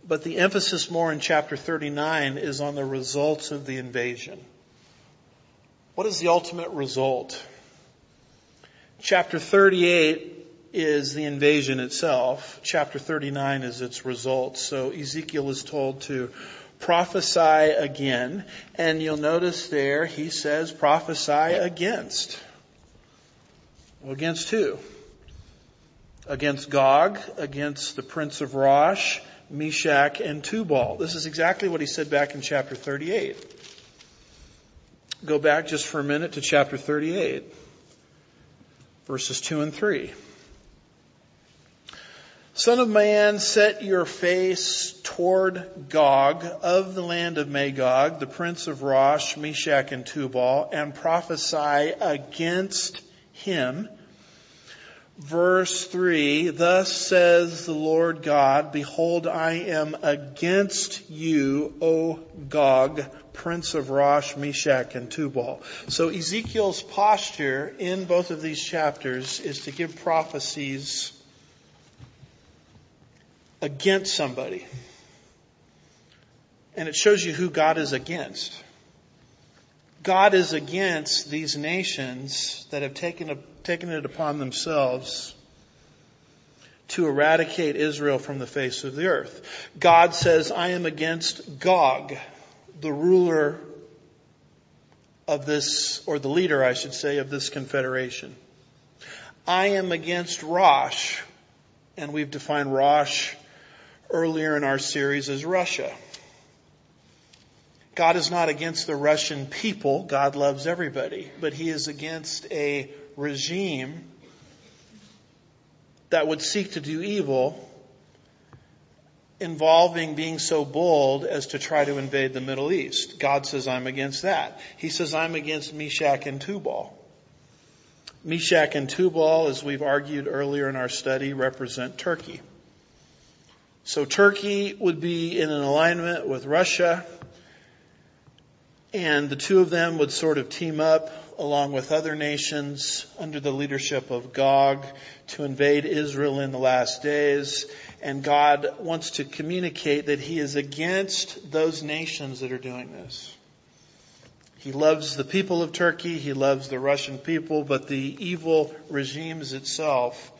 But the emphasis more in chapter 39 is on the results of the invasion. What is the ultimate result? Chapter 38 is the invasion itself. Chapter 39 is its results. So Ezekiel is told to prophesy again. And you'll notice there he says prophesy against. Well, against who? Against Gog, against the prince of Rosh, Meshech, and Tubal. This is exactly what he said back in chapter 38. Go back just for a minute to chapter 38, verses 2 and 3. Son of man, set your face toward Gog of the land of Magog, the prince of Rosh, Meshech, and Tubal, and prophesy against him verse 3, thus says the Lord God, behold, I am against you, O Gog, prince of Rosh, Meshech, and Tubal. So Ezekiel's posture in both of these chapters is to give prophecies against somebody. And it shows you who God is against. God is against these nations that have taken, taken it upon themselves to eradicate Israel from the face of the earth. God says, I am against Gog, the ruler of this, or the leader, I should say, of this confederation. I am against Rosh, and we've defined Rosh earlier in our series as Russia. God is not against the Russian people. God loves everybody. But he is against a regime that would seek to do evil involving being so bold as to try to invade the Middle East. God says, I'm against that. He says, I'm against Meshech and Tubal. Meshech and Tubal, as we've argued earlier in our study, represent Turkey. So Turkey would be in an alignment with Russia and the two of them would sort of team up along with other nations under the leadership of Gog to invade Israel in the last days. And God wants to communicate that He is against those nations that are doing this. He loves the people of Turkey, He loves the Russian people, but the evil regimes itself,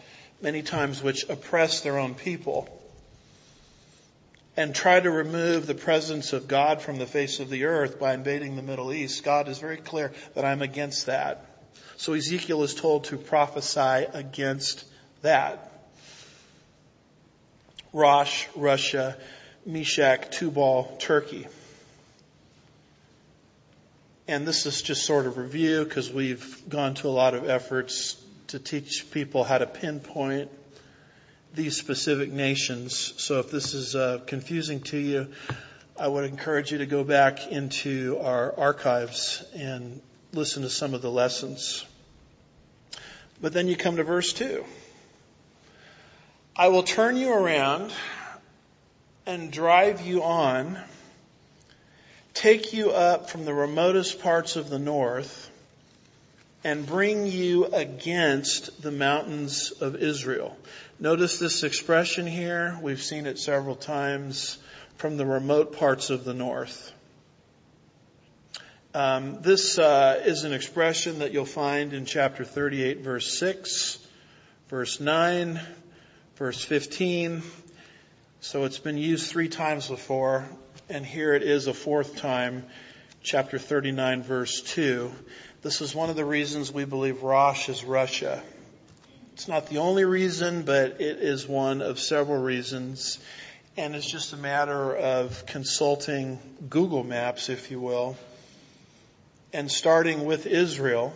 many times which oppress their own people, and try to remove the presence of God from the face of the earth by invading the Middle East, God is very clear that I'm against that. So Ezekiel is told to prophesy against that. Rosh, Russia, Meshech, Tubal, Turkey. And this is just sort of review because we've gone to a lot of efforts to teach people how to pinpoint these specific nations. So if this is uh, confusing to you, I would encourage you to go back into our archives and listen to some of the lessons. But then you come to verse 2. I will turn you around and drive you on, take you up from the remotest parts of the north, and bring you against the mountains of Israel. Notice this expression here. We've seen it several times from the remote parts of the north. Um, this uh, is an expression that you'll find in chapter 38, verse 6, verse 9, verse 15. So it's been used three times before, and here it is a fourth time, chapter 39, verse 2. This is one of the reasons we believe Rosh is Russia. It's not the only reason, but it is one of several reasons. And it's just a matter of consulting Google Maps, if you will, and starting with Israel,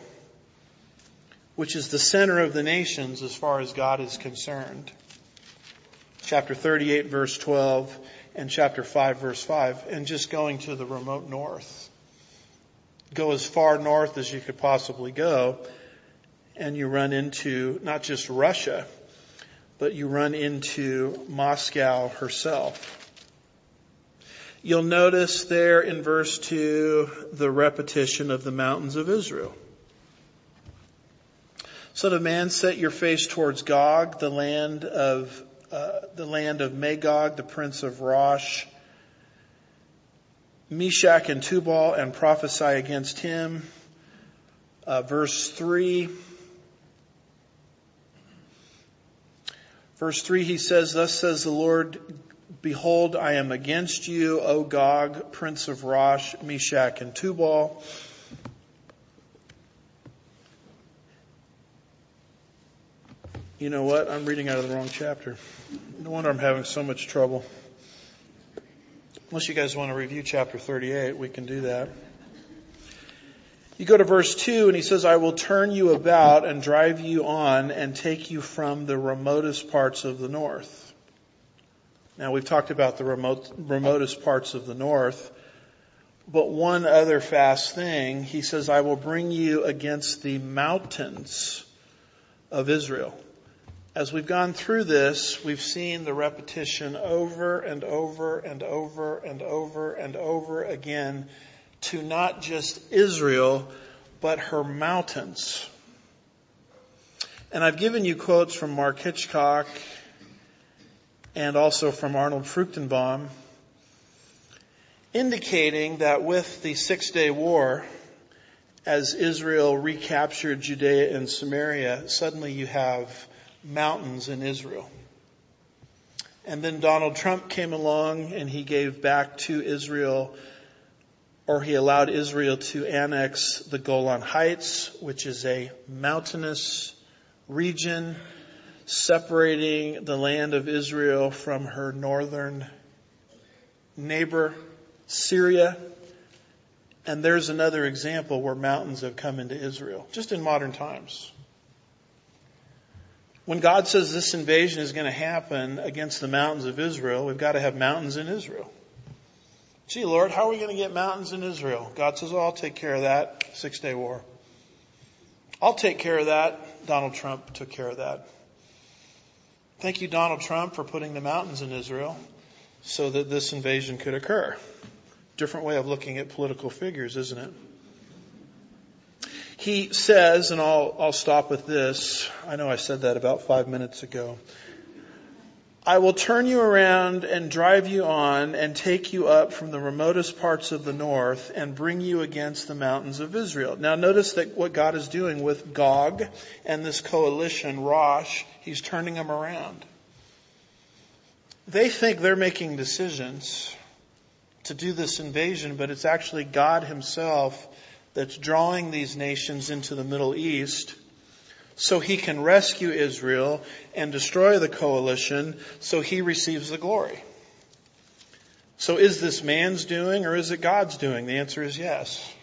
which is the center of the nations as far as God is concerned. Chapter 38 verse 12 and chapter 5 verse 5 and just going to the remote north. Go as far north as you could possibly go and you run into not just Russia, but you run into Moscow herself. You'll notice there in verse 2 the repetition of the mountains of Israel. Son of man, set your face towards Gog, the land of uh, the land of Magog, the prince of Rosh, Meshech and Tubal, and prophesy against him. Uh, verse three. Verse 3, he says, Thus says the Lord, Behold, I am against you, O Gog, prince of Rosh, Meshech, and Tubal. You know what? I'm reading out of the wrong chapter. No wonder I'm having so much trouble. Unless you guys want to review chapter 38, we can do that. You go to verse 2 and he says, I will turn you about and drive you on and take you from the remotest parts of the north. Now we've talked about the remote, remotest parts of the north, but one other fast thing, he says, I will bring you against the mountains of Israel. As we've gone through this, we've seen the repetition over and over and over and over and over again to not just Israel, but her mountains. And I've given you quotes from Mark Hitchcock and also from Arnold Fruchtenbaum indicating that with the Six Day War, as Israel recaptured Judea and Samaria, suddenly you have mountains in Israel. And then Donald Trump came along and he gave back to Israel or he allowed Israel to annex the Golan Heights, which is a mountainous region separating the land of Israel from her northern neighbor, Syria. And there's another example where mountains have come into Israel, just in modern times. When God says this invasion is going to happen against the mountains of Israel, we've got to have mountains in Israel. Gee, Lord, how are we going to get mountains in Israel? God says, oh, I'll take care of that. Six day war. I'll take care of that. Donald Trump took care of that. Thank you, Donald Trump, for putting the mountains in Israel so that this invasion could occur. Different way of looking at political figures, isn't it? He says, and I'll, I'll stop with this. I know I said that about five minutes ago. I will turn you around and drive you on and take you up from the remotest parts of the north and bring you against the mountains of Israel. Now notice that what God is doing with Gog and this coalition, Rosh, he's turning them around. They think they're making decisions to do this invasion, but it's actually God himself that's drawing these nations into the Middle East so he can rescue Israel and destroy the coalition so he receives the glory. So is this man's doing or is it God's doing? The answer is yes.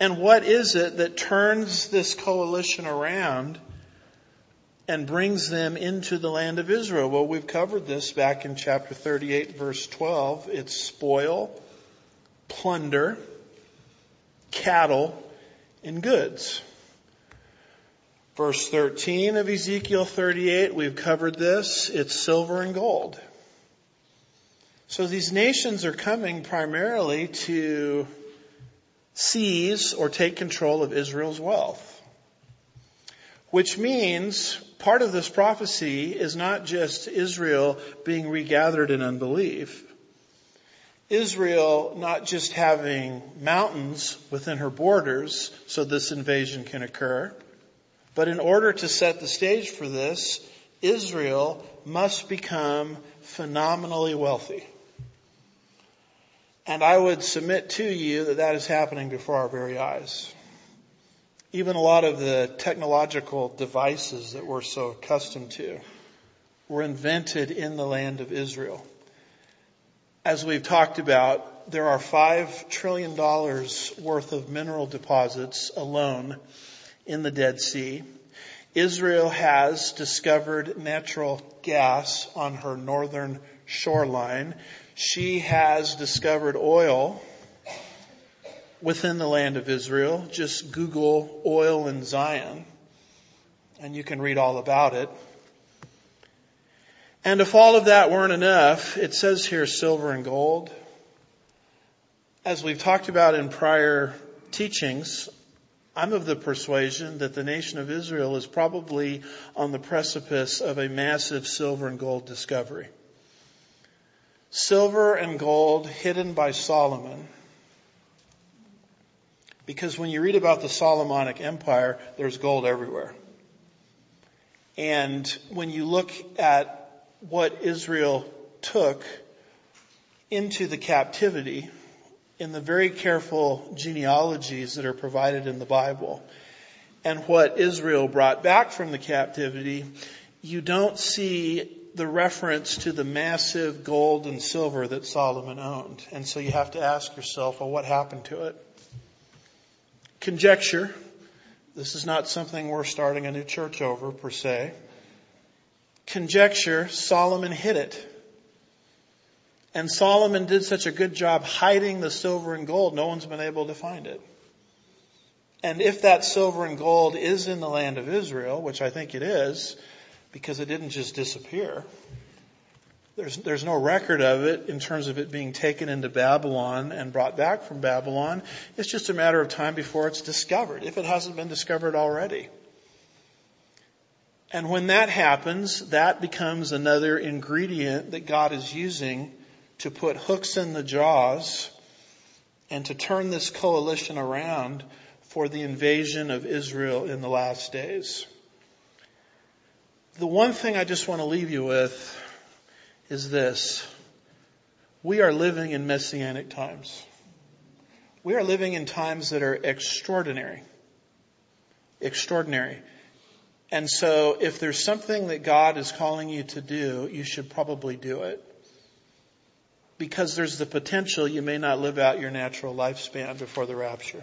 And what is it that turns this coalition around and brings them into the land of Israel? Well, we've covered this back in chapter 38 verse 12. It's spoil, plunder, cattle, and goods. Verse 13 of Ezekiel 38, we've covered this. It's silver and gold. So these nations are coming primarily to seize or take control of Israel's wealth. Which means part of this prophecy is not just Israel being regathered in unbelief. Israel not just having mountains within her borders so this invasion can occur, but in order to set the stage for this, Israel must become phenomenally wealthy. And I would submit to you that that is happening before our very eyes. Even a lot of the technological devices that we're so accustomed to were invented in the land of Israel. As we've talked about, there are five trillion dollars worth of mineral deposits alone in the Dead Sea. Israel has discovered natural gas on her northern shoreline. She has discovered oil within the land of Israel. Just Google oil in Zion and you can read all about it. And if all of that weren't enough, it says here silver and gold. As we've talked about in prior teachings, I'm of the persuasion that the nation of Israel is probably on the precipice of a massive silver and gold discovery. Silver and gold hidden by Solomon. Because when you read about the Solomonic Empire, there's gold everywhere. And when you look at what Israel took into the captivity in the very careful genealogies that are provided in the Bible and what Israel brought back from the captivity, you don't see the reference to the massive gold and silver that Solomon owned. And so you have to ask yourself, well, what happened to it? Conjecture. This is not something we're starting a new church over per se conjecture, Solomon hid it. And Solomon did such a good job hiding the silver and gold, no one's been able to find it. And if that silver and gold is in the land of Israel, which I think it is, because it didn't just disappear, there's, there's no record of it in terms of it being taken into Babylon and brought back from Babylon. It's just a matter of time before it's discovered, if it hasn't been discovered already. And when that happens, that becomes another ingredient that God is using to put hooks in the jaws and to turn this coalition around for the invasion of Israel in the last days. The one thing I just want to leave you with is this. We are living in messianic times. We are living in times that are extraordinary. Extraordinary. And so if there's something that God is calling you to do, you should probably do it. Because there's the potential you may not live out your natural lifespan before the rapture.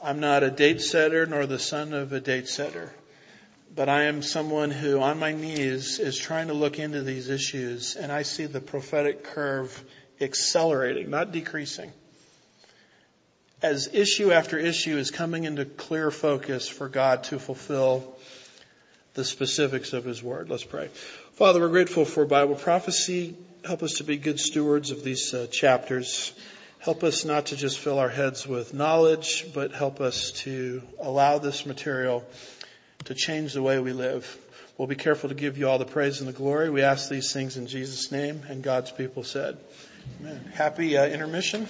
I'm not a date setter nor the son of a date setter. But I am someone who on my knees is trying to look into these issues and I see the prophetic curve accelerating, not decreasing as issue after issue is coming into clear focus for God to fulfill the specifics of His Word. Let's pray. Father, we're grateful for Bible prophecy. Help us to be good stewards of these uh, chapters. Help us not to just fill our heads with knowledge, but help us to allow this material to change the way we live. We'll be careful to give you all the praise and the glory. We ask these things in Jesus' name, and God's people said, Amen. Happy uh, intermission.